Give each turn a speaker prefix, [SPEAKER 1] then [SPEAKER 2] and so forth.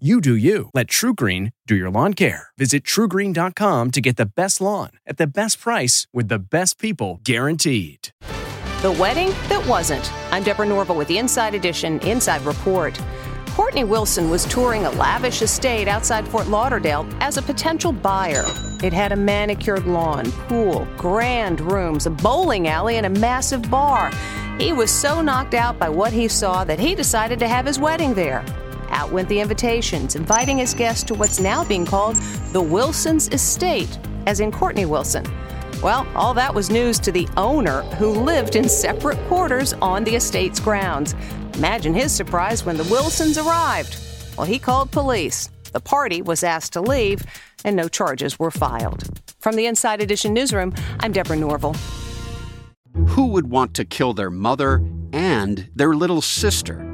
[SPEAKER 1] You do you. Let TruGreen do your lawn care. Visit trugreen.com to get the best lawn at the best price with the best people guaranteed.
[SPEAKER 2] The wedding that wasn't. I'm Deborah Norville with the Inside Edition Inside Report. Courtney Wilson was touring a lavish estate outside Fort Lauderdale as a potential buyer. It had a manicured lawn, pool, grand rooms, a bowling alley, and a massive bar. He was so knocked out by what he saw that he decided to have his wedding there. Out went the invitations, inviting his guests to what's now being called the Wilson's Estate, as in Courtney Wilson. Well, all that was news to the owner who lived in separate quarters on the estate's grounds. Imagine his surprise when the Wilsons arrived. Well, he called police. The party was asked to leave, and no charges were filed. From the Inside Edition newsroom, I'm Deborah Norville.
[SPEAKER 3] Who would want to kill their mother and their little sister?